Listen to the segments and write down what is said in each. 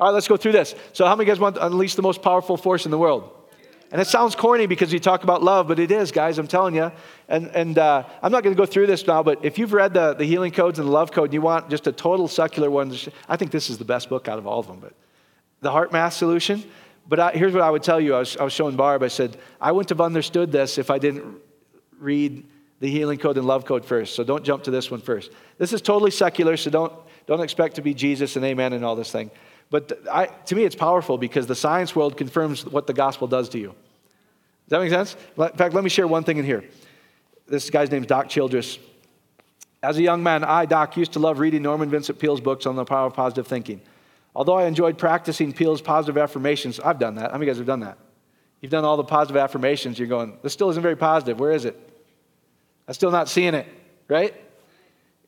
All right, let's go through this. So, how many guys want to unleash the most powerful force in the world? And it sounds corny because we talk about love, but it is, guys, I'm telling you. And, and uh, I'm not going to go through this now, but if you've read the, the healing codes and the love code and you want just a total secular one, I think this is the best book out of all of them. But the HeartMath solution. But I, here's what I would tell you I was, I was showing Barb, I said, I wouldn't have understood this if I didn't read the healing code and love code first. So don't jump to this one first. This is totally secular, so don't, don't expect to be Jesus and amen and all this thing. But I, to me, it's powerful because the science world confirms what the gospel does to you. Does that make sense? In fact, let me share one thing in here. This guy's name's Doc Childress. As a young man, I, Doc, used to love reading Norman Vincent Peale's books on the power of positive thinking. Although I enjoyed practicing Peale's positive affirmations, I've done that. How many guys have done that? You've done all the positive affirmations, you're going, this still isn't very positive. Where is it? I'm still not seeing it, right?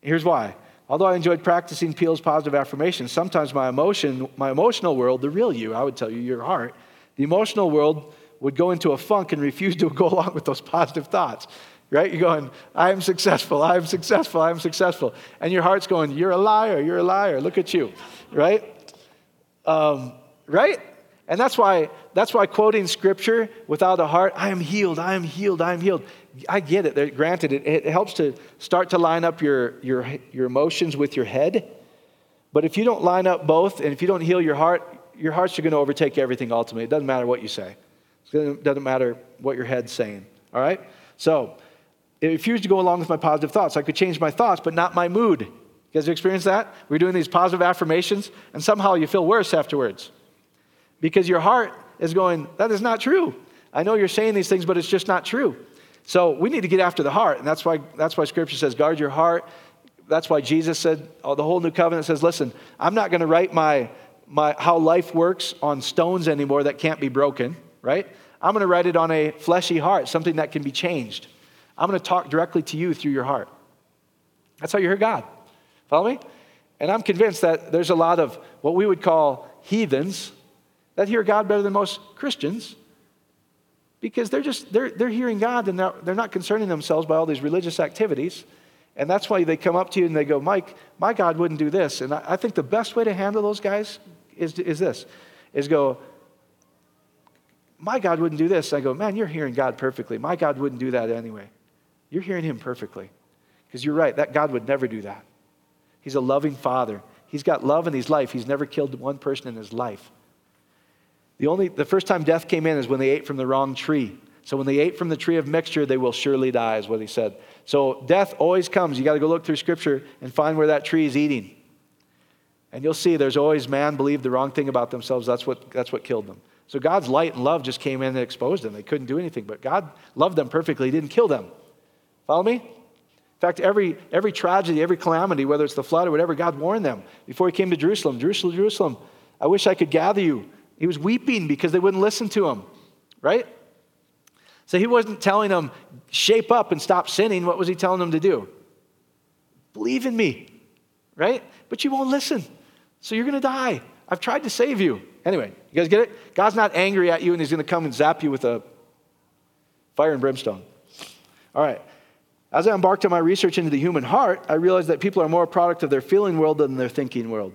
Here's why. Although I enjoyed practicing Peale's positive affirmations, sometimes my emotion, my emotional world, the real you, I would tell you, your heart, the emotional world would go into a funk and refuse to go along with those positive thoughts. Right? You're going, I am successful, I am successful, I am successful. And your heart's going, You're a liar, you're a liar, look at you. Right? Um, right? And that's why, that's why quoting scripture without a heart, I am healed, I am healed, I am healed. I get it. Granted, it, it helps to start to line up your, your, your emotions with your head. But if you don't line up both, and if you don't heal your heart, your heart's are going to overtake everything ultimately. It doesn't matter what you say. It doesn't matter what your head's saying. All right? So, it refused to go along with my positive thoughts. I could change my thoughts, but not my mood. You guys experience that? We're doing these positive affirmations, and somehow you feel worse afterwards. Because your heart is going, that is not true. I know you're saying these things, but it's just not true. So we need to get after the heart, and that's why, that's why Scripture says, guard your heart. That's why Jesus said, oh, the whole new covenant says, listen, I'm not going to write my, my, how life works on stones anymore that can't be broken, right? I'm going to write it on a fleshy heart, something that can be changed. I'm going to talk directly to you through your heart. That's how you hear God. Follow me? And I'm convinced that there's a lot of what we would call heathens that hear God better than most Christians because they're just they're, they're hearing god and they're, they're not concerning themselves by all these religious activities. And that's why they come up to you and they go mike my god wouldn't do this. And i, I think the best way to handle those guys is, is this is go my god wouldn't do this. I go man you're hearing god perfectly. My god wouldn't do that anyway. You're hearing him perfectly. Because you're right that god would never do that. He's a loving father. He's got love in his life. He's never killed one person in his life the, only, the first time death came in is when they ate from the wrong tree. So when they ate from the tree of mixture, they will surely die, is what he said. So death always comes. You got to go look through scripture and find where that tree is eating. And you'll see there's always man believed the wrong thing about themselves. That's what, that's what killed them. So God's light and love just came in and exposed them. They couldn't do anything, but God loved them perfectly. He didn't kill them. Follow me? In fact, every, every tragedy, every calamity, whether it's the flood or whatever, God warned them before he came to Jerusalem Jerusalem, Jerusalem, I wish I could gather you he was weeping because they wouldn't listen to him, right? So he wasn't telling them, shape up and stop sinning. What was he telling them to do? Believe in me, right? But you won't listen. So you're going to die. I've tried to save you. Anyway, you guys get it? God's not angry at you and he's going to come and zap you with a fire and brimstone. All right. As I embarked on my research into the human heart, I realized that people are more a product of their feeling world than their thinking world.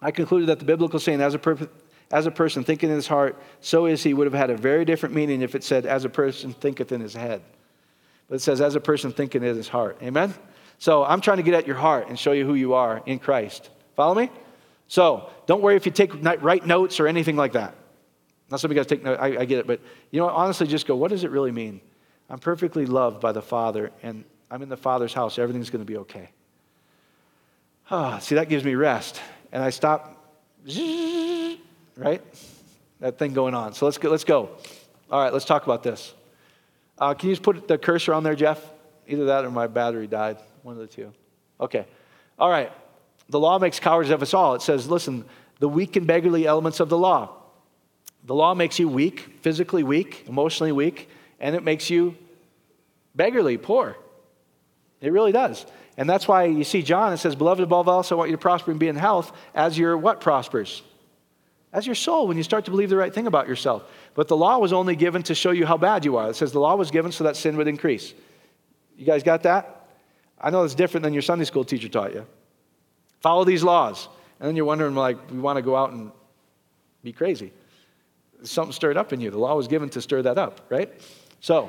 I concluded that the biblical saying, as a, as a person thinking in his heart, so is he, would have had a very different meaning if it said, as a person thinketh in his head. But it says, as a person thinking in his heart. Amen? So I'm trying to get at your heart and show you who you are in Christ. Follow me? So don't worry if you take write notes or anything like that. Not some of you guys take notes, I, I get it, but you know, honestly, just go, what does it really mean? I'm perfectly loved by the Father, and I'm in the Father's house. Everything's going to be okay. Ah, oh, see, that gives me rest. And I stop right? That thing going on. So let's go. Let's go. All right, let's talk about this. Uh, can you just put the cursor on there, Jeff? Either that or my battery died. One of the two. Okay. All right. The law makes cowards of us all. It says, listen, the weak and beggarly elements of the law. The law makes you weak, physically weak, emotionally weak, and it makes you beggarly, poor. It really does. And that's why you see John, it says, Beloved above all, so I want you to prosper and be in health as your what prospers? As your soul when you start to believe the right thing about yourself. But the law was only given to show you how bad you are. It says the law was given so that sin would increase. You guys got that? I know it's different than your Sunday school teacher taught you. Follow these laws. And then you're wondering, like, we want to go out and be crazy. Something stirred up in you. The law was given to stir that up, right? So,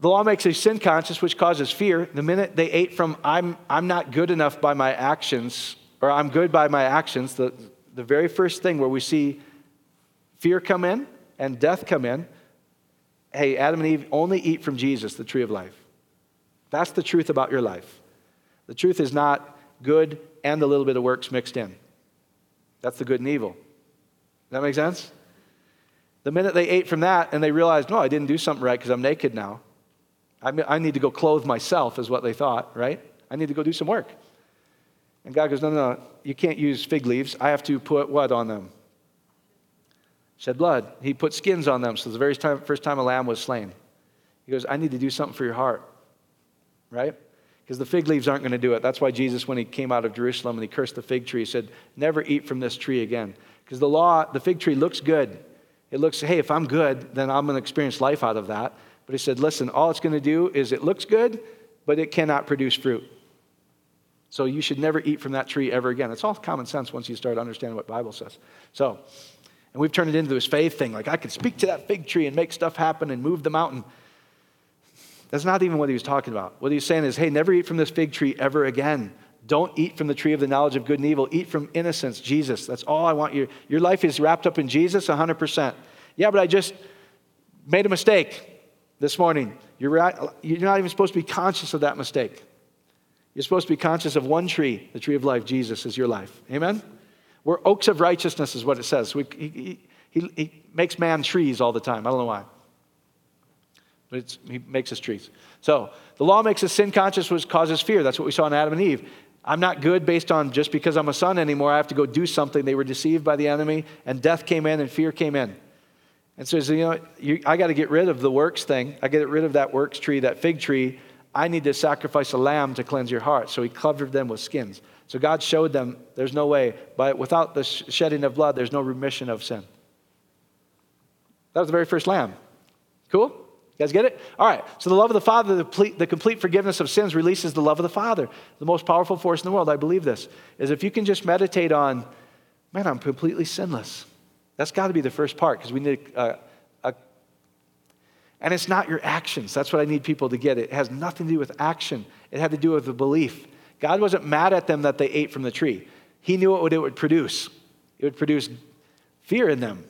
the law makes a sin conscious, which causes fear. The minute they ate from, I'm, I'm not good enough by my actions, or I'm good by my actions, the, the very first thing where we see fear come in and death come in, hey, Adam and Eve only eat from Jesus, the tree of life. That's the truth about your life. The truth is not good and a little bit of works mixed in. That's the good and evil. Does that make sense? The minute they ate from that and they realized, no, I didn't do something right because I'm naked now. I need to go clothe myself, is what they thought, right? I need to go do some work. And God goes, no, no, no, you can't use fig leaves. I have to put what on them? Shed blood. He put skins on them. So the very time, first time a lamb was slain. He goes, I need to do something for your heart, right? Because the fig leaves aren't going to do it. That's why Jesus, when he came out of Jerusalem and he cursed the fig tree, said, Never eat from this tree again. Because the law, the fig tree looks good. It looks, hey, if I'm good, then I'm going to experience life out of that. But he said, listen, all it's going to do is it looks good, but it cannot produce fruit. So you should never eat from that tree ever again. It's all common sense once you start understanding what Bible says. So, and we've turned it into this faith thing. Like I can speak to that fig tree and make stuff happen and move the mountain. That's not even what he was talking about. What he's saying is, hey, never eat from this fig tree ever again. Don't eat from the tree of the knowledge of good and evil. Eat from innocence, Jesus. That's all I want you. Your life is wrapped up in Jesus 100%. Yeah, but I just made a mistake this morning. You're, you're not even supposed to be conscious of that mistake. You're supposed to be conscious of one tree, the tree of life. Jesus is your life. Amen? We're oaks of righteousness, is what it says. We, he, he, he makes man trees all the time. I don't know why but he makes us trees. So the law makes us sin conscious, which causes fear. That's what we saw in Adam and Eve. I'm not good based on just because I'm a son anymore. I have to go do something. They were deceived by the enemy, and death came in, and fear came in. And so, you know, you, I got to get rid of the works thing. I get rid of that works tree, that fig tree. I need to sacrifice a lamb to cleanse your heart. So he covered them with skins. So God showed them there's no way, but without the shedding of blood, there's no remission of sin. That was the very first lamb. Cool? You guys get it? All right. So the love of the Father, the complete, forgiveness of sins releases the love of the Father. The most powerful force in the world, I believe this, is if you can just meditate on, man, I'm completely sinless. That's got to be the first part because we need a, a, and it's not your actions. That's what I need people to get. It has nothing to do with action. It had to do with the belief. God wasn't mad at them that they ate from the tree. He knew what it would produce. It would produce fear in them.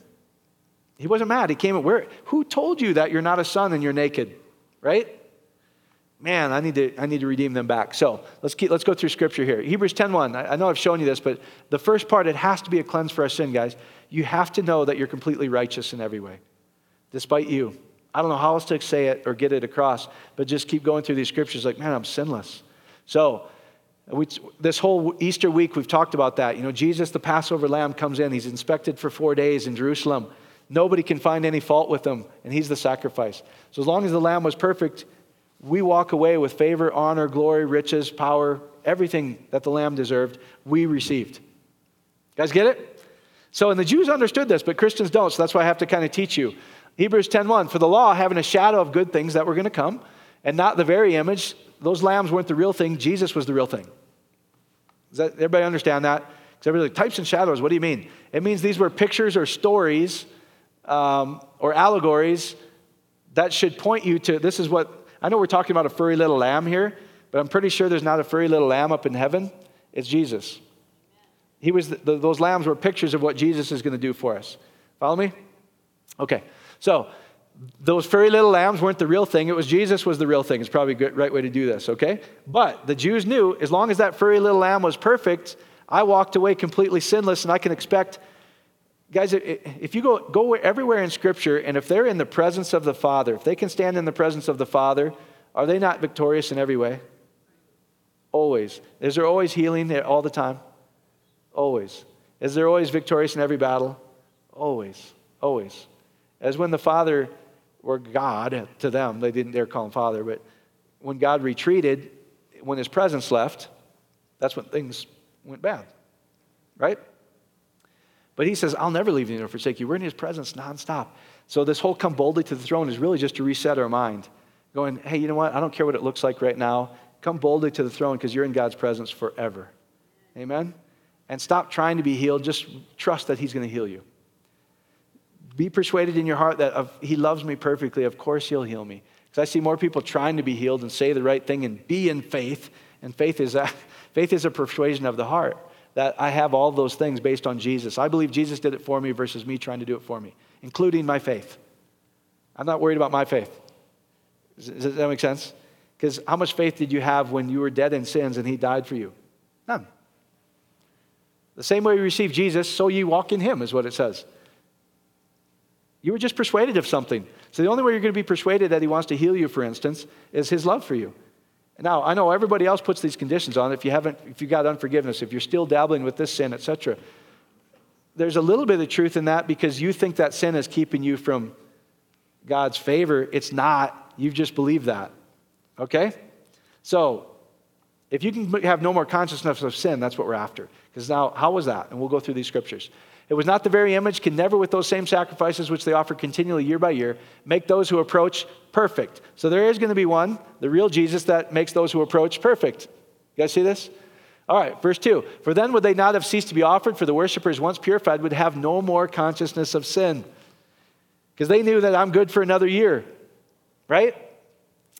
He wasn't mad. He came, where, who told you that you're not a son and you're naked? Right? Man, I need to, I need to redeem them back. So let's, keep, let's go through scripture here. Hebrews 10.1, I, I know I've shown you this, but the first part, it has to be a cleanse for our sin, guys. You have to know that you're completely righteous in every way, despite you. I don't know how else to say it or get it across, but just keep going through these scriptures like, man, I'm sinless. So we, this whole Easter week, we've talked about that. You know, Jesus, the Passover lamb, comes in. He's inspected for four days in Jerusalem. Nobody can find any fault with him, and he's the sacrifice. So as long as the lamb was perfect, we walk away with favor, honor, glory, riches, power, everything that the lamb deserved, we received. You guys get it? So, and the Jews understood this, but Christians don't, so that's why I have to kind of teach you. Hebrews 10:1, for the law having a shadow of good things that were going to come, and not the very image, those lambs weren't the real thing, Jesus was the real thing. Does that, everybody understand that? Because everybody like, types and shadows, what do you mean? It means these were pictures or stories um, or allegories that should point you to this is what I know we're talking about a furry little lamb here, but I'm pretty sure there's not a furry little lamb up in heaven. It's Jesus. He was the, those lambs were pictures of what Jesus is going to do for us. Follow me? Okay. So those furry little lambs weren't the real thing. It was Jesus was the real thing. It's probably good, right way to do this, okay? But the Jews knew as long as that furry little lamb was perfect, I walked away completely sinless and I can expect Guys, if you go, go everywhere in Scripture, and if they're in the presence of the Father, if they can stand in the presence of the Father, are they not victorious in every way? Always. Is there always healing all the time? Always. Is there always victorious in every battle? Always. Always. As when the Father, or God to them, they didn't dare call him Father, but when God retreated, when his presence left, that's when things went bad. Right? But he says, I'll never leave you nor forsake you. We're in his presence nonstop. So this whole come boldly to the throne is really just to reset our mind. Going, hey, you know what? I don't care what it looks like right now. Come boldly to the throne because you're in God's presence forever. Amen? and stop trying to be healed. Just trust that He's going to heal you. Be persuaded in your heart that He loves me perfectly. Of course, He'll heal me. Because I see more people trying to be healed and say the right thing and be in faith. And faith is, a, faith is a persuasion of the heart that I have all those things based on Jesus. I believe Jesus did it for me versus me trying to do it for me, including my faith. I'm not worried about my faith. Does that make sense? Because how much faith did you have when you were dead in sins and he died for you? None. The same way you receive Jesus, so you walk in him, is what it says. You were just persuaded of something. So the only way you're going to be persuaded that he wants to heal you, for instance, is his love for you. Now, I know everybody else puts these conditions on. If you haven't, if you've got unforgiveness, if you're still dabbling with this sin, etc., there's a little bit of truth in that because you think that sin is keeping you from God's favor. It's not. You've just believed that. Okay? So, if you can have no more consciousness of sin, that's what we're after. Because now, how was that? And we'll go through these scriptures. It was not the very image, can never, with those same sacrifices which they offer continually year by year, make those who approach perfect. So there is going to be one, the real Jesus, that makes those who approach perfect. You guys see this? All right, verse 2. For then would they not have ceased to be offered, for the worshippers, once purified, would have no more consciousness of sin. Because they knew that I'm good for another year, right?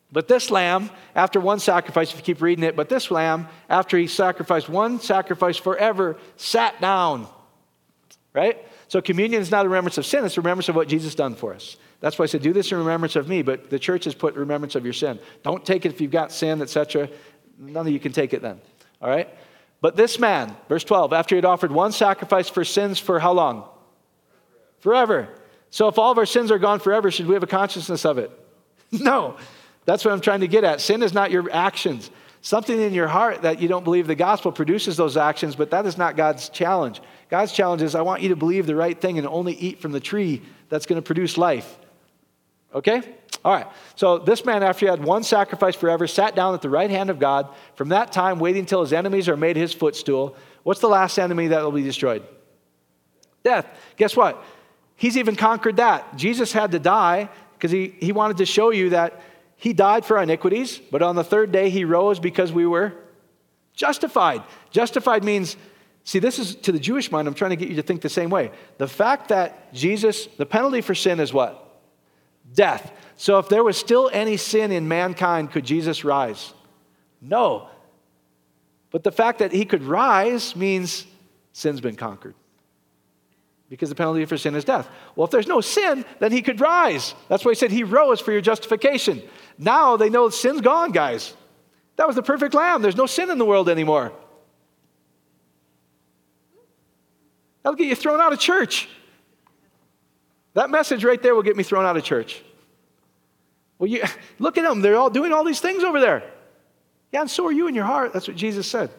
But this lamb, after one sacrifice, if you keep reading it, but this lamb, after he sacrificed one sacrifice forever, sat down right? So communion is not a remembrance of sin, it's a remembrance of what Jesus done for us. That's why I said, do this in remembrance of me, but the church has put remembrance of your sin. Don't take it if you've got sin, etc. None of you can take it then. All right? But this man, verse 12, after he had offered one sacrifice for sins for how long? Forever. So if all of our sins are gone forever, should we have a consciousness of it? no. That's what I'm trying to get at. Sin is not your actions. Something in your heart that you don't believe the gospel produces those actions, but that is not God's challenge. God's challenge is I want you to believe the right thing and only eat from the tree that's going to produce life. Okay? All right. So this man, after he had one sacrifice forever, sat down at the right hand of God. From that time, waiting till his enemies are made his footstool. What's the last enemy that will be destroyed? Death. Guess what? He's even conquered that. Jesus had to die because he, he wanted to show you that he died for our iniquities, but on the third day he rose because we were justified. Justified means See, this is to the Jewish mind, I'm trying to get you to think the same way. The fact that Jesus, the penalty for sin is what? Death. So if there was still any sin in mankind, could Jesus rise? No. But the fact that he could rise means sin's been conquered. Because the penalty for sin is death. Well, if there's no sin, then he could rise. That's why he said he rose for your justification. Now they know sin's gone, guys. That was the perfect lamb. There's no sin in the world anymore. That'll get you thrown out of church. That message right there will get me thrown out of church. Well, you, look at them. They're all doing all these things over there. Yeah, and so are you in your heart. That's what Jesus said.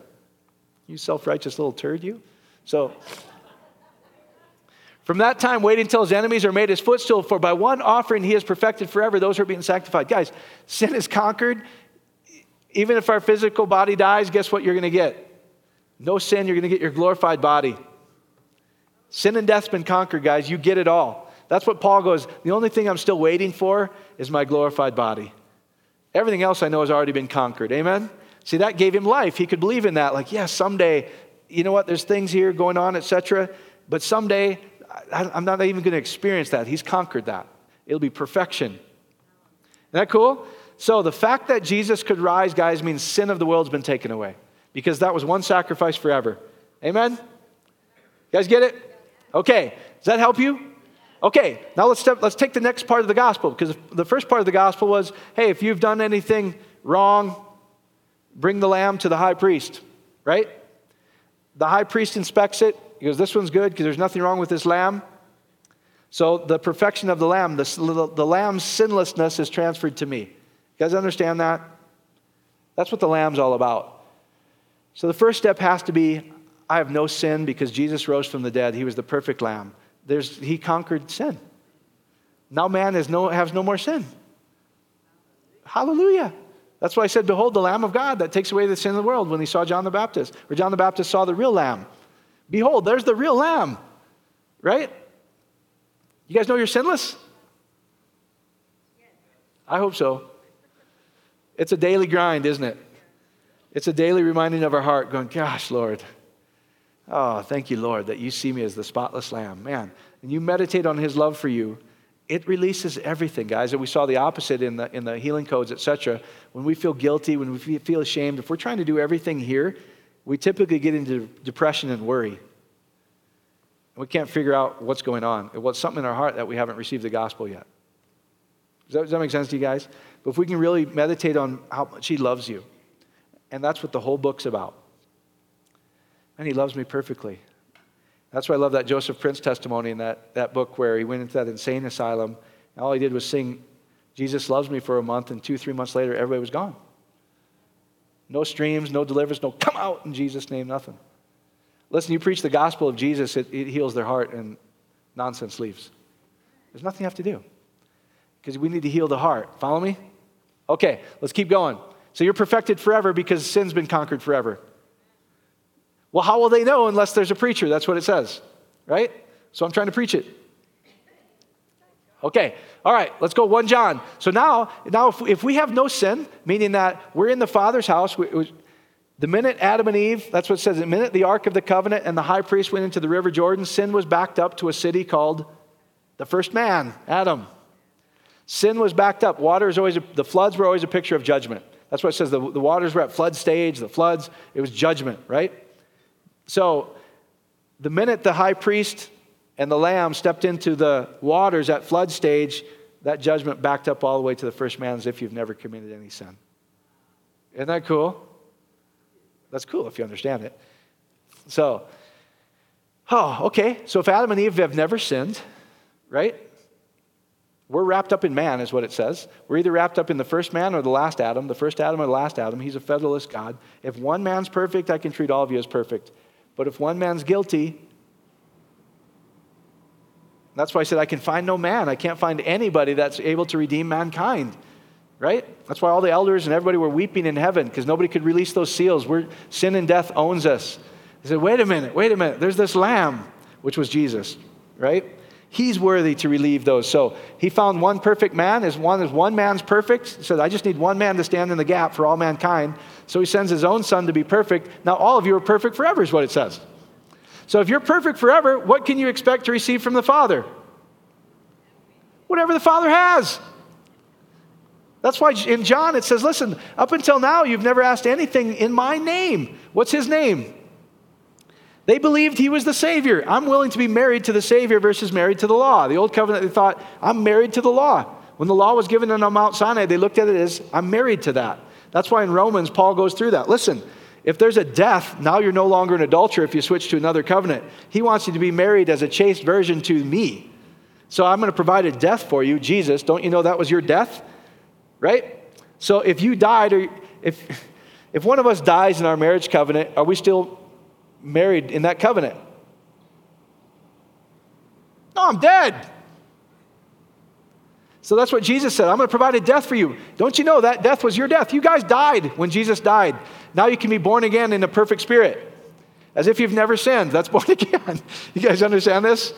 You self righteous little turd, you. So, from that time, waiting until his enemies are made his footstool, for by one offering he has perfected forever those who are being sanctified. Guys, sin is conquered. Even if our physical body dies, guess what you're going to get? No sin, you're going to get your glorified body. Sin and death's been conquered, guys. You get it all. That's what Paul goes, the only thing I'm still waiting for is my glorified body. Everything else I know has already been conquered. Amen? See, that gave him life. He could believe in that. Like, yeah, someday, you know what, there's things here going on, etc. But someday, I'm not even going to experience that. He's conquered that. It'll be perfection. Isn't that cool? So the fact that Jesus could rise, guys, means sin of the world's been taken away because that was one sacrifice forever. Amen? You guys get it? Okay, does that help you? Okay, now let's, step, let's take the next part of the gospel because the first part of the gospel was hey, if you've done anything wrong, bring the lamb to the high priest, right? The high priest inspects it. He goes, This one's good because there's nothing wrong with this lamb. So the perfection of the lamb, the, the, the lamb's sinlessness is transferred to me. You guys understand that? That's what the lamb's all about. So the first step has to be I have no sin because Jesus rose from the dead. He was the perfect lamb. There's, he conquered sin. Now man has no, has no more sin. Hallelujah. That's why I said, Behold, the Lamb of God that takes away the sin of the world when he saw John the Baptist, or John the Baptist saw the real Lamb. Behold, there's the real Lamb, right? You guys know you're sinless? I hope so. It's a daily grind, isn't it? It's a daily reminding of our heart going, Gosh, Lord, Oh, thank you, Lord, that you see me as the spotless lamb. Man, and you meditate on his love for you, it releases everything, guys. And we saw the opposite in the, in the healing codes, etc. When we feel guilty, when we feel ashamed, if we're trying to do everything here, we typically get into depression and worry. We can't figure out what's going on. What's something in our heart that we haven't received the gospel yet. Does that, does that make sense to you guys? But if we can really meditate on how much He loves you, and that's what the whole book's about. And He loves me perfectly. That's why I love that Joseph Prince testimony in that, that book where he went into that insane asylum. And all he did was sing, Jesus loves me for a month, and two, three months later, everybody was gone. No streams, no deliverance, no come out in Jesus' name, nothing. Listen, you preach the gospel of Jesus, it, it heals their heart, and nonsense leaves. There's nothing you have to do because we need to heal the heart. Follow me? Okay, let's keep going. So you're perfected forever because sin's been conquered forever. Well, how will they know unless there's a preacher? That's what it says, right? So I'm trying to preach it. Okay, all right, let's go 1 John. So now, now if, if we have no sin, meaning that we're in the Father's house, we, the minute Adam and Eve, that's what it says, the minute the Ark of the Covenant and the high priest went into the River Jordan, sin was backed up to a city called the first man, Adam. Sin was backed up. Water is always, a, the floods were always a picture of judgment. That's what it says. The, the waters were at flood stage, the floods, it was judgment, right? So, the minute the high priest and the lamb stepped into the waters at flood stage, that judgment backed up all the way to the first man as if you've never committed any sin. Isn't that cool? That's cool if you understand it. So, oh, okay. So if Adam and Eve have never sinned, right? We're wrapped up in man, is what it says. We're either wrapped up in the first man or the last Adam, the first Adam or the last Adam. He's a federalist God. If one man's perfect, I can treat all of you as perfect. But if one man's guilty, that's why I said I can find no man. I can't find anybody that's able to redeem mankind. Right? That's why all the elders and everybody were weeping in heaven because nobody could release those seals. We're, sin and death owns us. They said, wait a minute, wait a minute. There's this lamb, which was Jesus, right? He's worthy to relieve those. So he found one perfect man. As one, as one man's perfect. He said, I just need one man to stand in the gap for all mankind. So he sends his own son to be perfect. Now all of you are perfect forever, is what it says. So if you're perfect forever, what can you expect to receive from the Father? Whatever the Father has. That's why in John it says, listen, up until now you've never asked anything in my name. What's his name? They believed he was the Savior. I'm willing to be married to the Savior versus married to the law. The old covenant, they thought, I'm married to the law. When the law was given on Mount Sinai, they looked at it as, I'm married to that. That's why in Romans, Paul goes through that. Listen, if there's a death, now you're no longer an adulterer if you switch to another covenant. He wants you to be married as a chaste version to me. So I'm going to provide a death for you, Jesus. Don't you know that was your death? Right? So if you died, or if, if one of us dies in our marriage covenant, are we still married in that covenant? No, I'm dead. So that's what Jesus said. I'm going to provide a death for you. Don't you know that death was your death? You guys died when Jesus died. Now you can be born again in a perfect spirit. As if you've never sinned. That's born again. You guys understand this?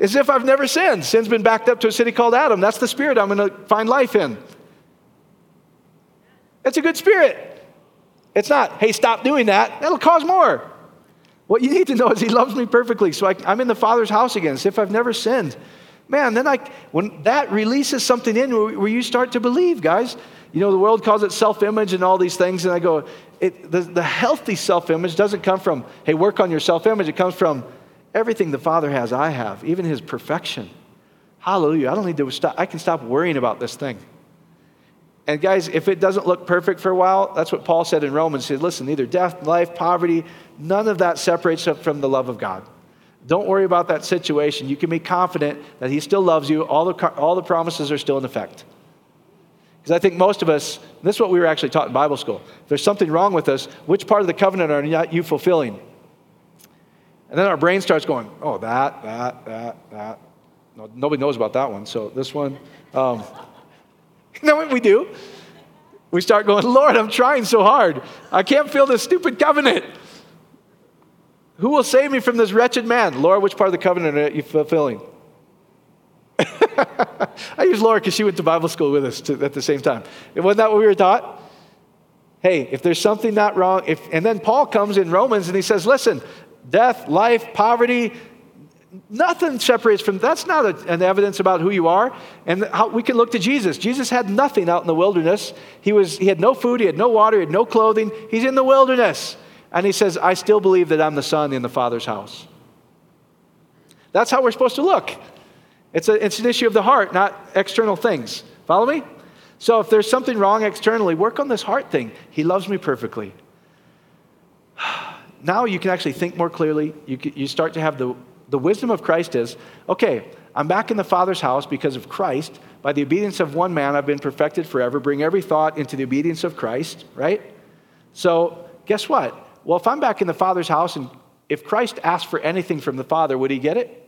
As if I've never sinned. Sin's been backed up to a city called Adam. That's the spirit I'm going to find life in. It's a good spirit. It's not, hey, stop doing that. That'll cause more. What you need to know is He loves me perfectly. So I, am in the Father's house again, as if I've never sinned. Man, then I, when that releases something in where, you start to believe, guys. You know, the world calls it self image and all these things. And I go, it, the, the healthy self image doesn't come from, hey, work on your self image. It comes from everything the Father has, I have, even His perfection. Hallelujah. I don't need to stop. I can stop worrying about this thing. And guys, if it doesn't look perfect for a while, that's what Paul said in Romans. He said, listen, neither death, life, poverty, none of that separates us from the love of God. Don't worry about that situation. You can be confident that He still loves you. All the, all the promises are still in effect. Because I think most of us, this is what we were actually taught in Bible school. If there's something wrong with us, which part of the covenant are not you fulfilling? And then our brain starts going, oh, that, that, that, that. No, nobody knows about that one. So this one. Um, you know what we do? We start going, Lord, I'm trying so hard. I can't feel this stupid covenant. Who will save me from this wretched man? Laura, which part of the covenant are you fulfilling? I use Laura because she went to Bible school with us to, at the same time. Wasn't that what we were taught? Hey, if there's something not wrong, if, and then Paul comes in Romans and he says, listen, death, life, poverty, nothing separates from that's not a, an evidence about who you are and how, we can look to jesus jesus had nothing out in the wilderness he was he had no food he had no water he had no clothing he's in the wilderness and he says i still believe that i'm the son in the father's house that's how we're supposed to look it's, a, it's an issue of the heart not external things follow me so if there's something wrong externally work on this heart thing he loves me perfectly now you can actually think more clearly you, you start to have the the wisdom of Christ is okay, I'm back in the Father's house because of Christ. By the obedience of one man, I've been perfected forever. Bring every thought into the obedience of Christ, right? So, guess what? Well, if I'm back in the Father's house and if Christ asked for anything from the Father, would he get it?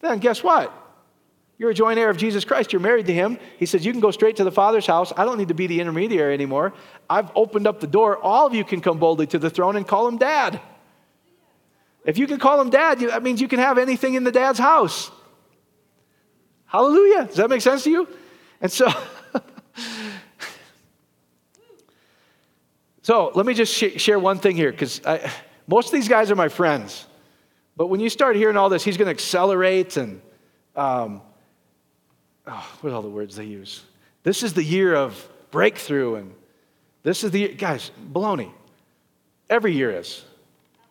Then guess what? You're a joint heir of Jesus Christ. You're married to him. He says, You can go straight to the Father's house. I don't need to be the intermediary anymore. I've opened up the door. All of you can come boldly to the throne and call him dad. If you can call him dad, that means you can have anything in the dad's house. Hallelujah. Does that make sense to you? And so, so let me just sh- share one thing here because most of these guys are my friends. But when you start hearing all this, he's going to accelerate and, um, oh, what are all the words they use? This is the year of breakthrough, and this is the year, guys, baloney. Every year is.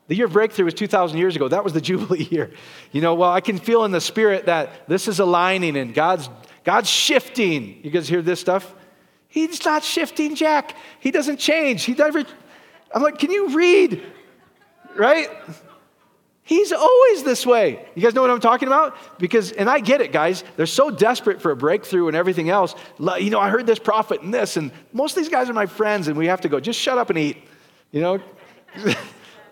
The year of breakthrough was 2,000 years ago. That was the Jubilee year. You know, well, I can feel in the spirit that this is aligning and God's, God's shifting. You guys hear this stuff? He's not shifting, Jack. He doesn't change. He never. I'm like, can you read? Right? He's always this way. You guys know what I'm talking about? Because, and I get it, guys. They're so desperate for a breakthrough and everything else. You know, I heard this prophet and this, and most of these guys are my friends, and we have to go, just shut up and eat. You know?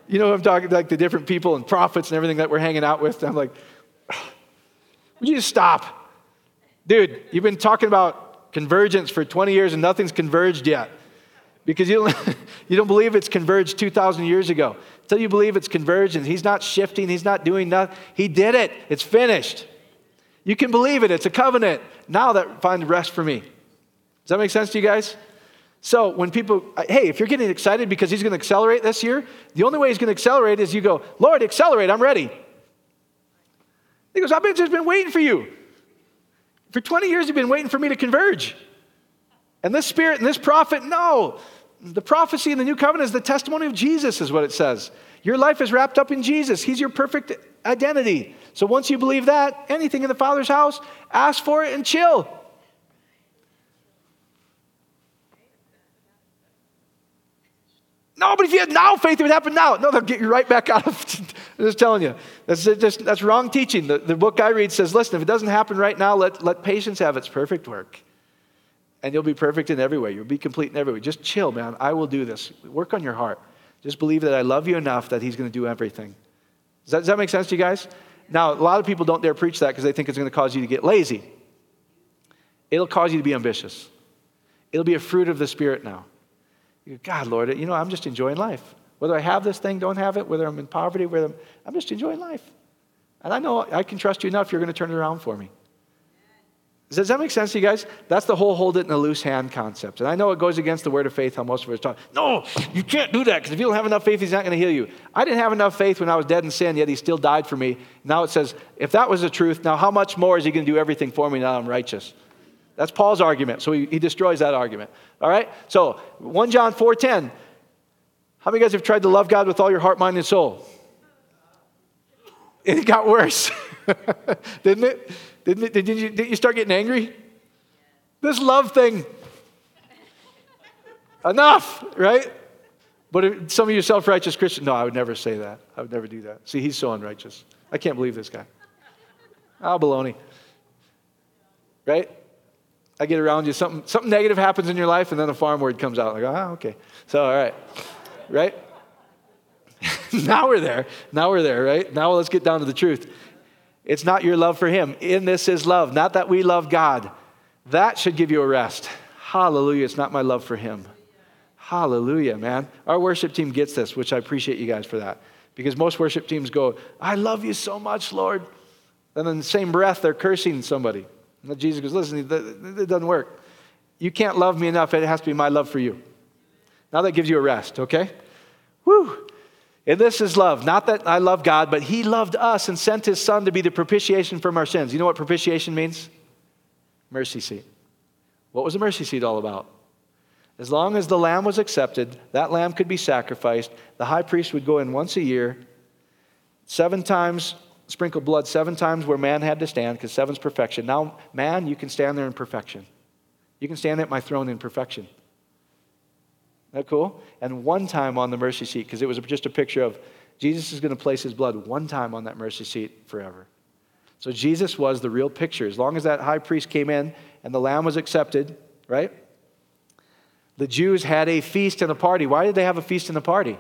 You know, I'm talking like the different people and prophets and everything that we're hanging out with. I'm like, would you just stop? Dude, you've been talking about convergence for 20 years and nothing's converged yet. Because you don't, you don't believe it's converged 2,000 years ago. Until you believe it's convergence, he's not shifting, he's not doing nothing. He did it, it's finished. You can believe it, it's a covenant. Now that find rest for me. Does that make sense to you guys? So when people, hey, if you're getting excited because he's going to accelerate this year, the only way he's going to accelerate is you go, Lord, accelerate, I'm ready. He goes, I've been, just been waiting for you. For 20 years, you've been waiting for me to converge. And this spirit and this prophet, no. The prophecy in the new covenant is the testimony of Jesus, is what it says. Your life is wrapped up in Jesus. He's your perfect identity. So once you believe that, anything in the Father's house, ask for it and chill. No, but if you had now faith, it would happen now. No, they'll get you right back out of. I'm just telling you. That's, just, that's wrong teaching. The, the book I read says, listen, if it doesn't happen right now, let, let patience have its perfect work. And you'll be perfect in every way. You'll be complete in every way. Just chill, man. I will do this. Work on your heart. Just believe that I love you enough that He's going to do everything. Does that, does that make sense to you guys? Now, a lot of people don't dare preach that because they think it's going to cause you to get lazy. It'll cause you to be ambitious. It'll be a fruit of the Spirit now. God, Lord, you know, I'm just enjoying life. Whether I have this thing, don't have it, whether I'm in poverty, whether I'm, I'm just enjoying life. And I know I can trust you enough, you're going to turn it around for me. Does that make sense to you guys? That's the whole hold it in a loose hand concept. And I know it goes against the word of faith, how most of us talk. No, you can't do that because if you don't have enough faith, he's not going to heal you. I didn't have enough faith when I was dead in sin, yet he still died for me. Now it says, if that was the truth, now how much more is he going to do everything for me now I'm righteous? That's Paul's argument. So he, he destroys that argument. All right? So 1 John 4:10. How many of you guys have tried to love God with all your heart, mind, and soul? And it got worse. didn't it? Didn't, it? Did you, didn't you start getting angry? This love thing. Enough, right? But if, some of you self righteous Christians, no, I would never say that. I would never do that. See, he's so unrighteous. I can't believe this guy. Oh, baloney. Right? I get around you, something, something negative happens in your life, and then a farm word comes out. Like, ah, okay. So, all right. Right? now we're there. Now we're there, right? Now let's get down to the truth. It's not your love for Him. In this is love, not that we love God. That should give you a rest. Hallelujah. It's not my love for Him. Hallelujah, man. Our worship team gets this, which I appreciate you guys for that. Because most worship teams go, I love you so much, Lord. And in the same breath, they're cursing somebody. And Jesus goes, listen, it doesn't work. You can't love me enough. It has to be my love for you. Now that gives you a rest, okay? Whew. And this is love. Not that I love God, but He loved us and sent His Son to be the propitiation from our sins. You know what propitiation means? Mercy seat. What was the mercy seat all about? As long as the lamb was accepted, that lamb could be sacrificed. The high priest would go in once a year, seven times, sprinkle blood seven times where man had to stand, because seven's perfection. Now, man, you can stand there in perfection. You can stand at my throne in perfection. Isn't that cool? And one time on the mercy seat, because it was just a picture of Jesus is going to place his blood one time on that mercy seat forever. So Jesus was the real picture. As long as that high priest came in and the lamb was accepted, right? The Jews had a feast and a party. Why did they have a feast and a party?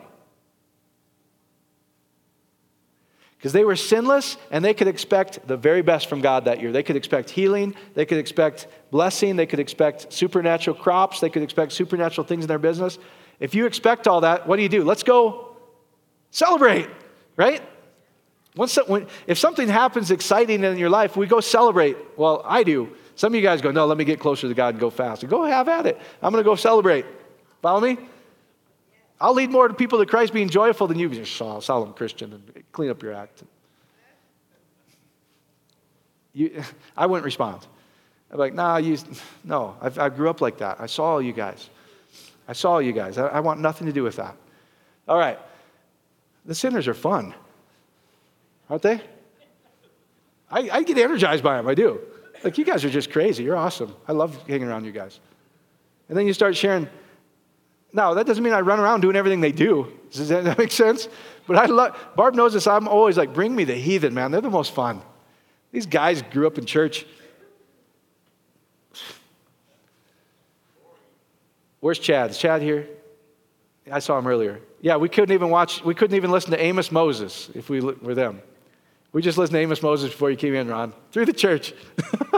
Because they were sinless and they could expect the very best from God that year. They could expect healing, they could expect blessing, they could expect supernatural crops, they could expect supernatural things in their business. If you expect all that, what do you do? Let's go celebrate, right? Once, when, if something happens exciting in your life, we go celebrate. Well, I do. Some of you guys go, no, let me get closer to God and go fast. Go have at it. I'm going to go celebrate. Follow me? I'll lead more to people to Christ being joyful than you being a solemn Christian and clean up your act. You, I wouldn't respond. I'm like, nah, you, no, I've, i grew up like that. I saw all you guys. I saw all you guys. I, I want nothing to do with that. All right. The sinners are fun, aren't they? I, I get energized by them. I do. Like, you guys are just crazy. You're awesome. I love hanging around you guys. And then you start sharing. Now, that doesn't mean I run around doing everything they do. Does that make sense? But I love, Barb knows this. I'm always like, bring me the heathen, man. They're the most fun. These guys grew up in church. Where's Chad? Is Chad here? I saw him earlier. Yeah, we couldn't even watch, we couldn't even listen to Amos Moses if we were them. We just listened to Amos Moses before you came in, Ron, through the church.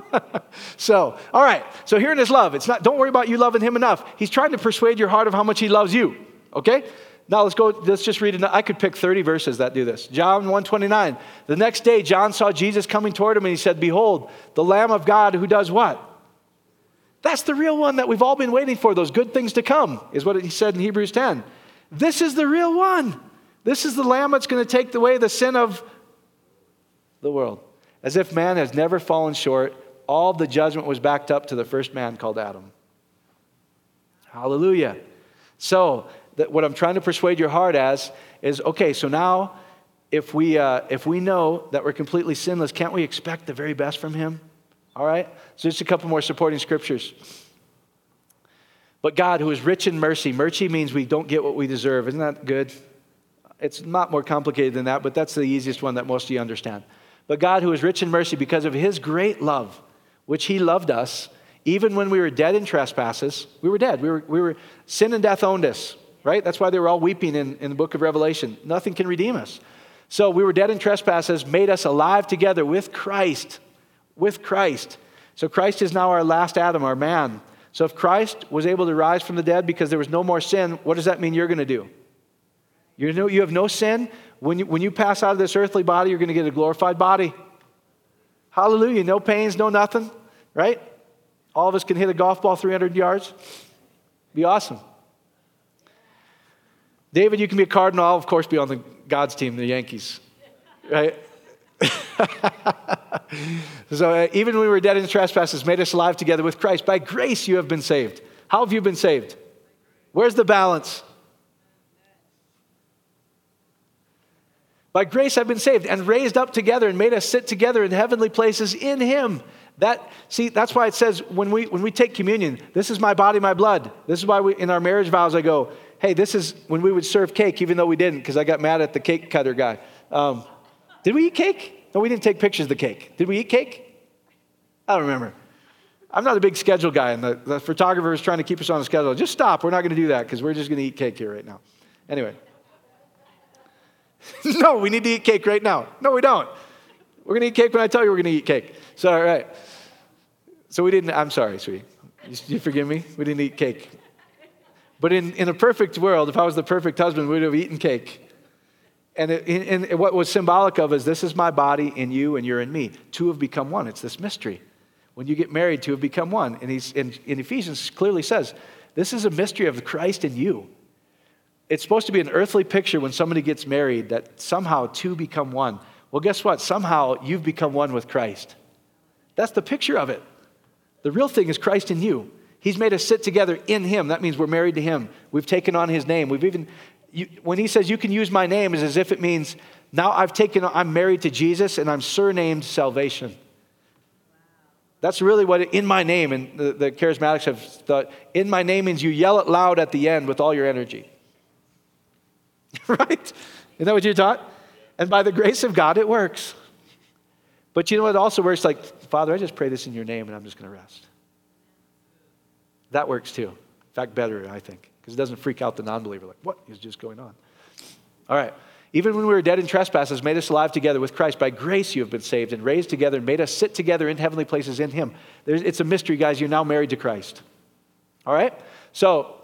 so, all right. So here in his love, it's not, don't worry about you loving him enough. He's trying to persuade your heart of how much he loves you. Okay? Now let's go, let's just read it. I could pick 30 verses that do this. John 129. The next day, John saw Jesus coming toward him and he said, Behold, the Lamb of God who does what? That's the real one that we've all been waiting for, those good things to come, is what he said in Hebrews 10. This is the real one. This is the Lamb that's going to take away the sin of the world. As if man has never fallen short, all the judgment was backed up to the first man called Adam. Hallelujah. So, that what I'm trying to persuade your heart as is okay, so now if we, uh, if we know that we're completely sinless, can't we expect the very best from him? All right? So, just a couple more supporting scriptures. But God, who is rich in mercy, mercy means we don't get what we deserve. Isn't that good? It's not more complicated than that, but that's the easiest one that most of you understand. But God, who is rich in mercy because of his great love, which he loved us, even when we were dead in trespasses, we were dead. We were, we were sin and death owned us, right? That's why they were all weeping in, in the book of Revelation. Nothing can redeem us. So we were dead in trespasses, made us alive together with Christ. With Christ. So Christ is now our last Adam, our man. So if Christ was able to rise from the dead because there was no more sin, what does that mean you're going to do? You, know, you have no sin. When you, when you pass out of this earthly body, you're going to get a glorified body. Hallelujah. No pains, no nothing, right? All of us can hit a golf ball 300 yards. Be awesome. David, you can be a cardinal. I'll, of course, be on the God's team, the Yankees, right? so uh, even when we were dead in trespasses, made us alive together with Christ. By grace you have been saved. How have you been saved? Where's the balance? By grace I've been saved and raised up together and made us sit together in heavenly places in him. That see, that's why it says when we when we take communion, this is my body, my blood. This is why we in our marriage vows I go, hey, this is when we would serve cake, even though we didn't, because I got mad at the cake cutter guy. Um, did we eat cake? No, we didn't take pictures of the cake. Did we eat cake? I don't remember. I'm not a big schedule guy, and the, the photographer is trying to keep us on a schedule. Just stop. We're not going to do that because we're just going to eat cake here right now. Anyway. no, we need to eat cake right now. No, we don't. We're going to eat cake when I tell you we're going to eat cake. So, all right. So we didn't, I'm sorry, sweetie. You, you forgive me? We didn't eat cake. But in, in a perfect world, if I was the perfect husband, we would have eaten cake. And, it, and what was symbolic of is this is my body in you and you're in me. Two have become one. It's this mystery. When you get married, two have become one. And he's, in, in Ephesians clearly says, this is a mystery of Christ in you. It's supposed to be an earthly picture when somebody gets married that somehow two become one. Well, guess what? Somehow you've become one with Christ. That's the picture of it. The real thing is Christ in you. He's made us sit together in Him. That means we're married to Him. We've taken on His name. We've even, you, when He says you can use my name, is as if it means now I've taken, I'm married to Jesus and I'm surnamed salvation. That's really what in my name, and the, the charismatics have thought, in my name means you yell it loud at the end with all your energy. right? Isn't that what you're taught? And by the grace of God, it works. But you know what also works? Like, Father, I just pray this in your name and I'm just going to rest. That works too. In fact, better, I think, because it doesn't freak out the non believer. Like, what is just going on? All right. Even when we were dead in trespasses, made us alive together with Christ. By grace you have been saved and raised together and made us sit together in heavenly places in Him. There's, it's a mystery, guys. You're now married to Christ. All right? So,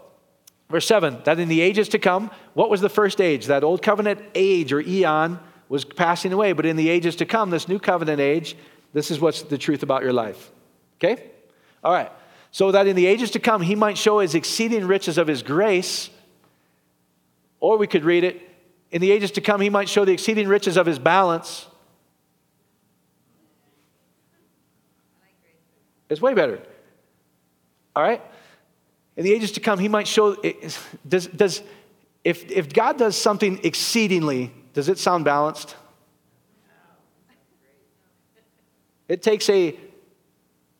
verse 7 that in the ages to come, what was the first age? That old covenant age or eon was passing away. But in the ages to come, this new covenant age, this is what's the truth about your life. Okay? All right. So that in the ages to come, He might show His exceeding riches of His grace. Or we could read it, in the ages to come, he might show the exceeding riches of his balance. It's way better. All right? In the ages to come, he might show. Does, does, if, if God does something exceedingly, does it sound balanced? It takes a,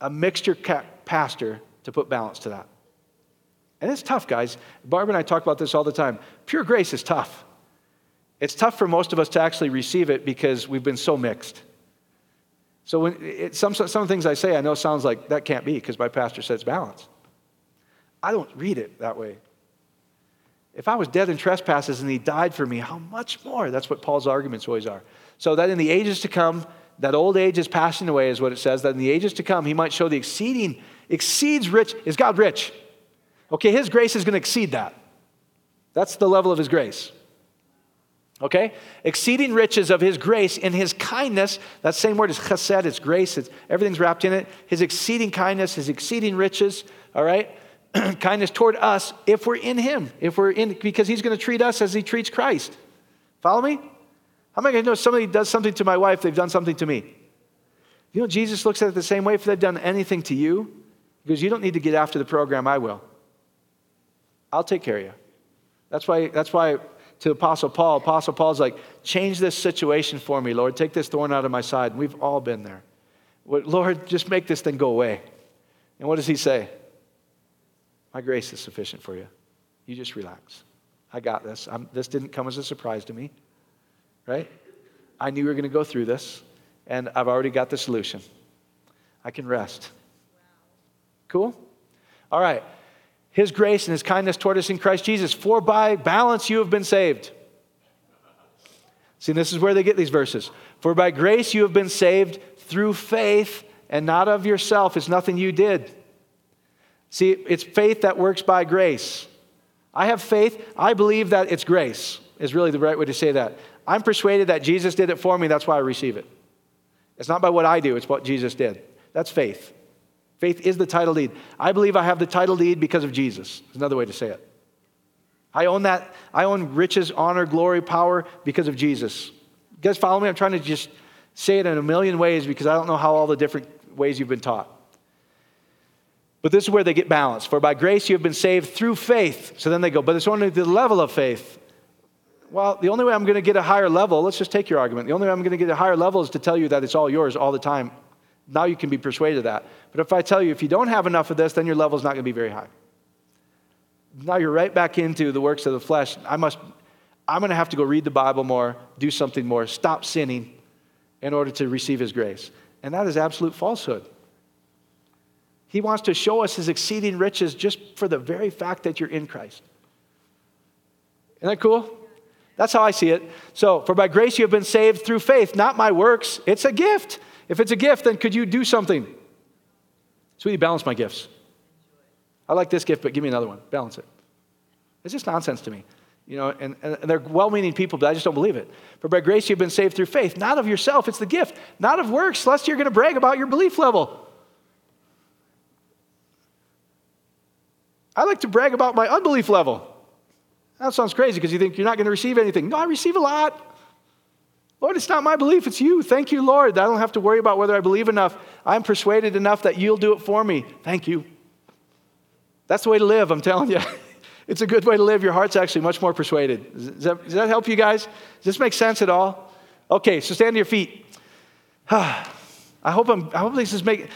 a mixture pastor to put balance to that. And it's tough, guys. Barbara and I talk about this all the time. Pure grace is tough. It's tough for most of us to actually receive it because we've been so mixed. So when it, some, some things I say I know sounds like that can't be because my pastor says balance. I don't read it that way. If I was dead in trespasses and he died for me, how much more? That's what Paul's arguments always are. So that in the ages to come, that old age is passing away, is what it says, that in the ages to come, he might show the exceeding, exceeds rich. Is God rich? Okay, his grace is going to exceed that. That's the level of his grace. Okay? Exceeding riches of his grace in his kindness. That same word is chesed, it's grace, it's, everything's wrapped in it. His exceeding kindness, his exceeding riches, all right? kindness toward us if we're in him, if we're in, because he's going to treat us as he treats Christ. Follow me? How am I going to know somebody does something to my wife, they've done something to me? You know, Jesus looks at it the same way if they've done anything to you, because you don't need to get after the program, I will. I'll take care of you. That's why, that's why to Apostle Paul. Apostle Paul's like, change this situation for me, Lord. Take this thorn out of my side. We've all been there. Lord, just make this thing go away. And what does he say? My grace is sufficient for you. You just relax. I got this. I'm, this didn't come as a surprise to me, right? I knew we were going to go through this, and I've already got the solution. I can rest. Cool? All right his grace and his kindness toward us in Christ Jesus. For by balance you have been saved. See, this is where they get these verses. For by grace you have been saved through faith and not of yourself. It's nothing you did. See, it's faith that works by grace. I have faith. I believe that it's grace, is really the right way to say that. I'm persuaded that Jesus did it for me. That's why I receive it. It's not by what I do, it's what Jesus did. That's faith. Faith is the title deed. I believe I have the title deed because of Jesus. Is another way to say it. I own that. I own riches, honor, glory, power because of Jesus. You guys follow me? I'm trying to just say it in a million ways because I don't know how all the different ways you've been taught. But this is where they get balanced. For by grace you have been saved through faith. So then they go, but it's only the level of faith. Well, the only way I'm going to get a higher level, let's just take your argument. The only way I'm going to get a higher level is to tell you that it's all yours all the time now you can be persuaded of that. But if I tell you, if you don't have enough of this, then your level is not going to be very high. Now you're right back into the works of the flesh. I must, I'm going to have to go read the Bible more, do something more, stop sinning in order to receive His grace. And that is absolute falsehood. He wants to show us His exceeding riches just for the very fact that you're in Christ. Isn't that cool? That's how I see it. So, for by grace you have been saved through faith, not my works. It's a gift. If it's a gift, then could you do something? Sweetie, balance my gifts. I like this gift, but give me another one. Balance it. It's just nonsense to me. You know, and, and they're well meaning people, but I just don't believe it. For by grace you've been saved through faith, not of yourself, it's the gift, not of works, lest you're going to brag about your belief level. I like to brag about my unbelief level. That sounds crazy because you think you're not going to receive anything. No, I receive a lot. Lord, it's not my belief, it's you. Thank you, Lord. I don't have to worry about whether I believe enough. I'm persuaded enough that you'll do it for me. Thank you. That's the way to live, I'm telling you. It's a good way to live. Your heart's actually much more persuaded. Does that, does that help you guys? Does this make sense at all? Okay, so stand to your feet. I hope, I'm, I hope this is making.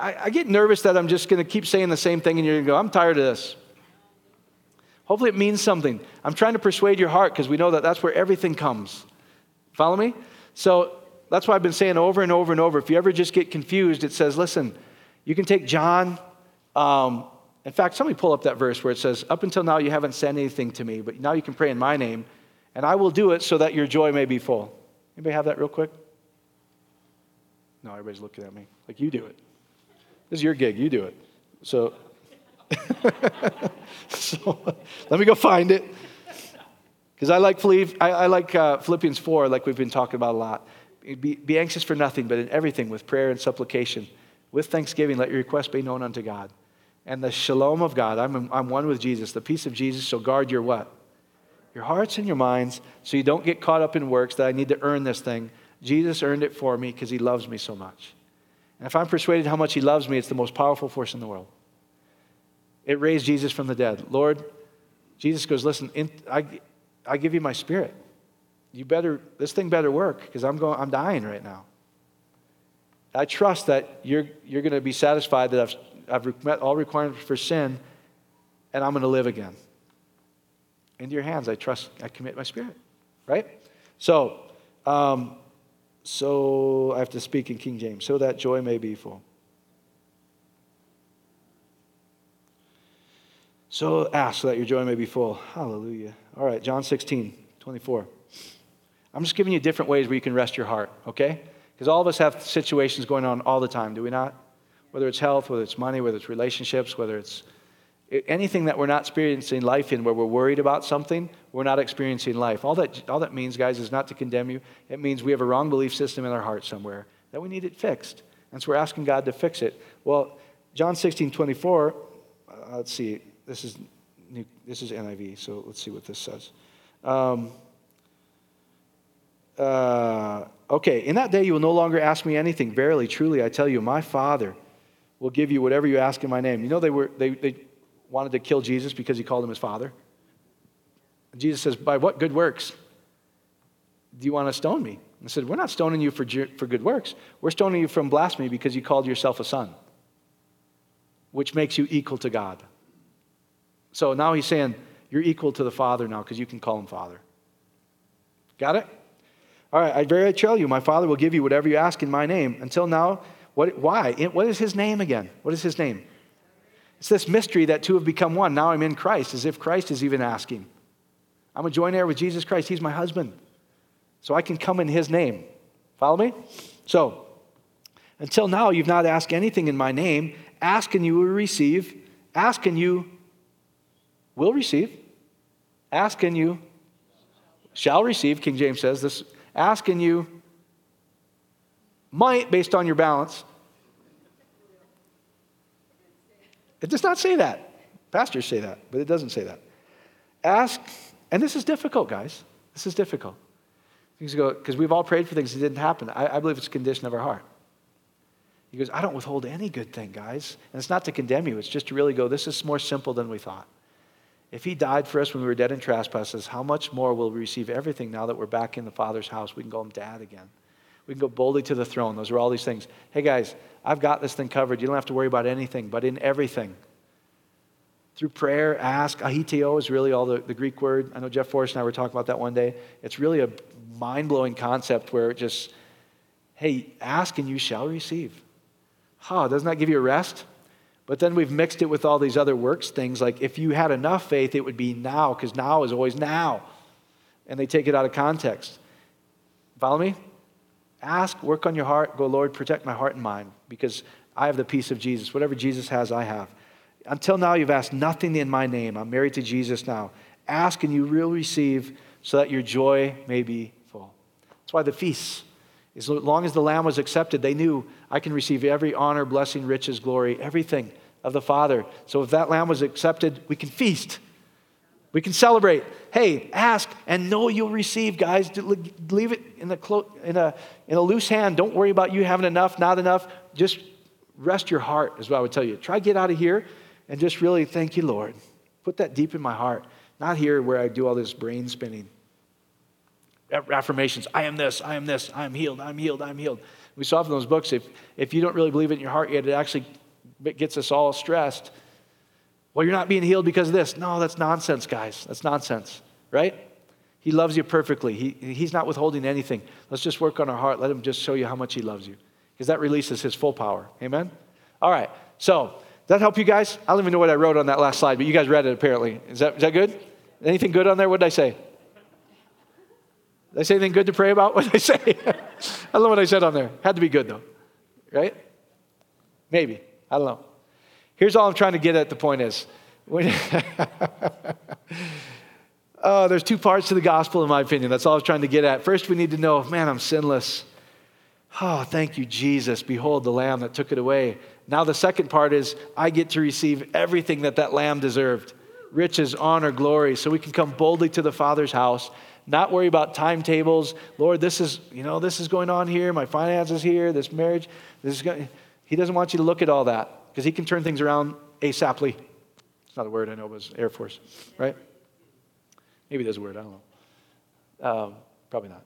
I, I get nervous that I'm just going to keep saying the same thing and you're going to go, I'm tired of this. Hopefully, it means something. I'm trying to persuade your heart because we know that that's where everything comes. Follow me? So that's why I've been saying over and over and over. If you ever just get confused, it says, listen, you can take John. Um, in fact, somebody pull up that verse where it says, Up until now you haven't said anything to me, but now you can pray in my name, and I will do it so that your joy may be full. Anybody have that real quick? No, everybody's looking at me like you do it. This is your gig, you do it. So, so let me go find it. Because I like, I, I like uh, Philippians 4, like we've been talking about a lot. Be, be anxious for nothing, but in everything with prayer and supplication. With thanksgiving, let your requests be known unto God. And the shalom of God, I'm, I'm one with Jesus, the peace of Jesus shall guard your what? Your hearts and your minds, so you don't get caught up in works that I need to earn this thing. Jesus earned it for me because he loves me so much. And if I'm persuaded how much he loves me, it's the most powerful force in the world. It raised Jesus from the dead. Lord, Jesus goes, Listen, in, I, I give you my spirit. You better, this thing better work because I'm going, I'm dying right now. I trust that you're, you're going to be satisfied that I've, I've met all requirements for sin and I'm going to live again. Into your hands, I trust, I commit my spirit, right? So, um, so I have to speak in King James, so that joy may be full. So ask so that your joy may be full. Hallelujah. All right, John 16, 24. I'm just giving you different ways where you can rest your heart, okay? Because all of us have situations going on all the time, do we not? Whether it's health, whether it's money, whether it's relationships, whether it's anything that we're not experiencing life in where we're worried about something, we're not experiencing life. All that, all that means, guys, is not to condemn you. It means we have a wrong belief system in our heart somewhere that we need it fixed. And so we're asking God to fix it. Well, John 16, 24, uh, let's see, this is, new, this is NIV, so let's see what this says. Um, uh, okay, in that day you will no longer ask me anything. Verily, truly, I tell you, my Father will give you whatever you ask in my name. You know, they, were, they, they wanted to kill Jesus because he called him his Father. Jesus says, By what good works do you want to stone me? I said, We're not stoning you for, for good works. We're stoning you from blasphemy because you called yourself a son, which makes you equal to God. So now he's saying, You're equal to the Father now because you can call him Father. Got it? All right, I very tell you, my Father will give you whatever you ask in my name. Until now, what, why? What is his name again? What is his name? It's this mystery that two have become one. Now I'm in Christ, as if Christ is even asking. I'm a joint heir with Jesus Christ. He's my husband. So I can come in his name. Follow me? So, until now, you've not asked anything in my name. Ask and you will receive. Ask and you will receive. Ask and you shall receive, King James says this. Ask and you might, based on your balance. It does not say that. Pastors say that, but it doesn't say that. Ask, and this is difficult, guys. This is difficult. Things go, Because we've all prayed for things that didn't happen. I, I believe it's a condition of our heart. He goes, I don't withhold any good thing, guys. And it's not to condemn you, it's just to really go, this is more simple than we thought. If he died for us when we were dead in trespasses, how much more will we receive everything now that we're back in the Father's house? We can call him dad again. We can go boldly to the throne. Those are all these things. Hey, guys, I've got this thing covered. You don't have to worry about anything, but in everything. Through prayer, ask. aiteo is really all the, the Greek word. I know Jeff Forrest and I were talking about that one day. It's really a mind blowing concept where it just, hey, ask and you shall receive. Huh, doesn't that give you a rest? But then we've mixed it with all these other works things like if you had enough faith, it would be now, because now is always now. And they take it out of context. Follow me? Ask, work on your heart, go, Lord, protect my heart and mind, because I have the peace of Jesus. Whatever Jesus has, I have. Until now, you've asked nothing in my name. I'm married to Jesus now. Ask and you will receive so that your joy may be full. That's why the feasts as long as the Lamb was accepted, they knew I can receive every honor, blessing, riches, glory, everything of the Father. So if that Lamb was accepted, we can feast. We can celebrate. Hey, ask and know you'll receive, guys. Leave it in a, clo- in, a, in a loose hand. Don't worry about you having enough, not enough. Just rest your heart, is what I would tell you. Try get out of here and just really thank you, Lord. Put that deep in my heart. Not here where I do all this brain spinning. Affirmations I am this, I am this, I am healed, I'm healed, I'm healed. We saw from those books, if, if you don't really believe it in your heart yet, it actually gets us all stressed well, you're not being healed because of this. No, that's nonsense, guys. That's nonsense, right? He loves you perfectly. He, he's not withholding anything. Let's just work on our heart. Let him just show you how much he loves you because that releases his full power. Amen? All right. So, does that help you guys? I don't even know what I wrote on that last slide, but you guys read it apparently. Is that, is that good? Anything good on there? What did I say? Did I say anything good to pray about? What did I say? I don't know what I said on there. Had to be good though, right? Maybe. I don't know. Here's all I'm trying to get at the point is oh, there's two parts to the gospel, in my opinion. That's all I was trying to get at. First, we need to know, man, I'm sinless. Oh, thank you, Jesus. Behold the lamb that took it away. Now, the second part is I get to receive everything that that lamb deserved riches, honor, glory, so we can come boldly to the Father's house, not worry about timetables. Lord, this is, you know, this is going on here, my finances here, this marriage, this is going. He doesn't want you to look at all that because he can turn things around ASAPly. It's not a word I know, but it's Air Force, right? Maybe there's a word, I don't know. Um, probably not.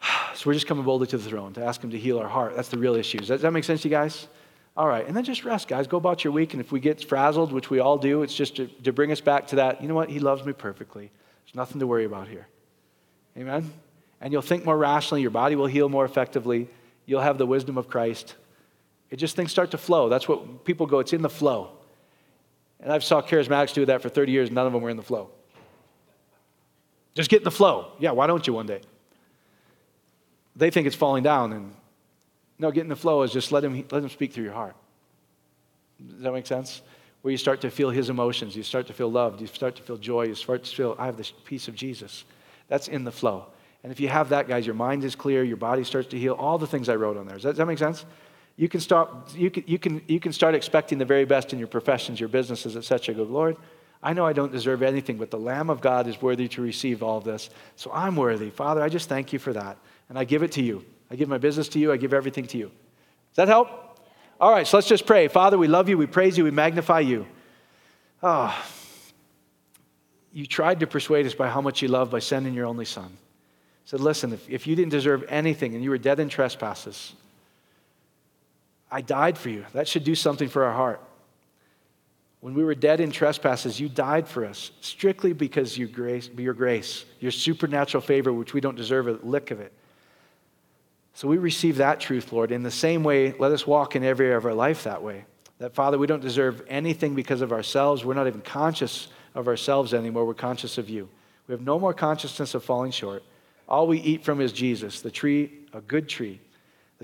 So we're just coming boldly to the throne to ask him to heal our heart. That's the real issue. Does that, does that make sense to you guys? All right, and then just rest, guys. Go about your week, and if we get frazzled, which we all do, it's just to, to bring us back to that. You know what? He loves me perfectly. There's nothing to worry about here. Amen? And you'll think more rationally. Your body will heal more effectively. You'll have the wisdom of Christ. It just things start to flow. That's what people go, it's in the flow. And I've saw charismatics do that for 30 years, none of them were in the flow. Just get in the flow. Yeah, why don't you one day? They think it's falling down, and no, get in the flow is just let him, let him speak through your heart. Does that make sense? Where you start to feel his emotions, you start to feel loved, you start to feel joy, you start to feel, I have this peace of Jesus. That's in the flow. And if you have that, guys, your mind is clear, your body starts to heal, all the things I wrote on there. Does that, does that make sense? You can, start, you, can, you, can, you can start expecting the very best in your professions, your businesses, etc. Go, Lord, I know I don't deserve anything, but the Lamb of God is worthy to receive all this. So I'm worthy. Father, I just thank you for that. And I give it to you. I give my business to you. I give everything to you. Does that help? All right, so let's just pray. Father, we love you. We praise you. We magnify you. Ah, oh, you tried to persuade us by how much you love by sending your only son. Said, listen, if, if you didn't deserve anything and you were dead in trespasses, I died for you. That should do something for our heart. When we were dead in trespasses, you died for us strictly because your grace, your grace, your supernatural favor, which we don't deserve a lick of it. So we receive that truth, Lord. In the same way, let us walk in every area of our life that way. That, Father, we don't deserve anything because of ourselves. We're not even conscious of ourselves anymore. We're conscious of you. We have no more consciousness of falling short. All we eat from is Jesus, the tree, a good tree,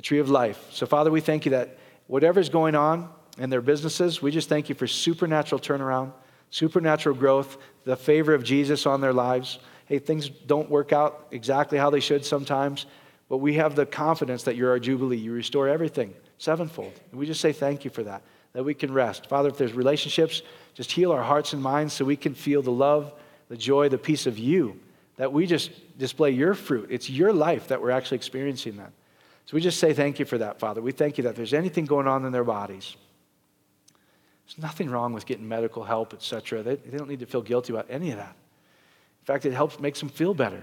the tree of life. So, Father, we thank you that whatever's going on in their businesses, we just thank you for supernatural turnaround, supernatural growth, the favor of Jesus on their lives. Hey, things don't work out exactly how they should sometimes, but we have the confidence that you're our Jubilee. You restore everything sevenfold. And we just say thank you for that, that we can rest. Father, if there's relationships, just heal our hearts and minds so we can feel the love, the joy, the peace of you, that we just display your fruit. It's your life that we're actually experiencing that. So we just say thank you for that, Father. We thank you that there's anything going on in their bodies. There's nothing wrong with getting medical help, etc. They, they don't need to feel guilty about any of that. In fact, it helps makes them feel better.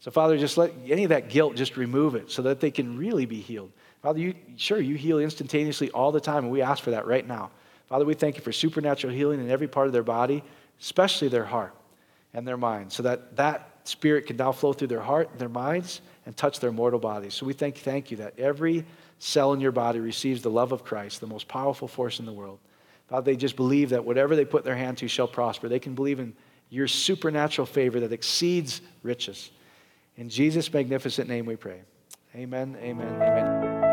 So, Father, just let any of that guilt just remove it so that they can really be healed. Father, you sure you heal instantaneously all the time, and we ask for that right now. Father, we thank you for supernatural healing in every part of their body, especially their heart and their mind, so that that spirit can now flow through their heart, and their minds, and touch their mortal bodies. So we thank, thank you that every cell in your body receives the love of Christ, the most powerful force in the world. Father, they just believe that whatever they put their hand to shall prosper. They can believe in your supernatural favor that exceeds riches. In Jesus' magnificent name we pray. Amen, amen, amen.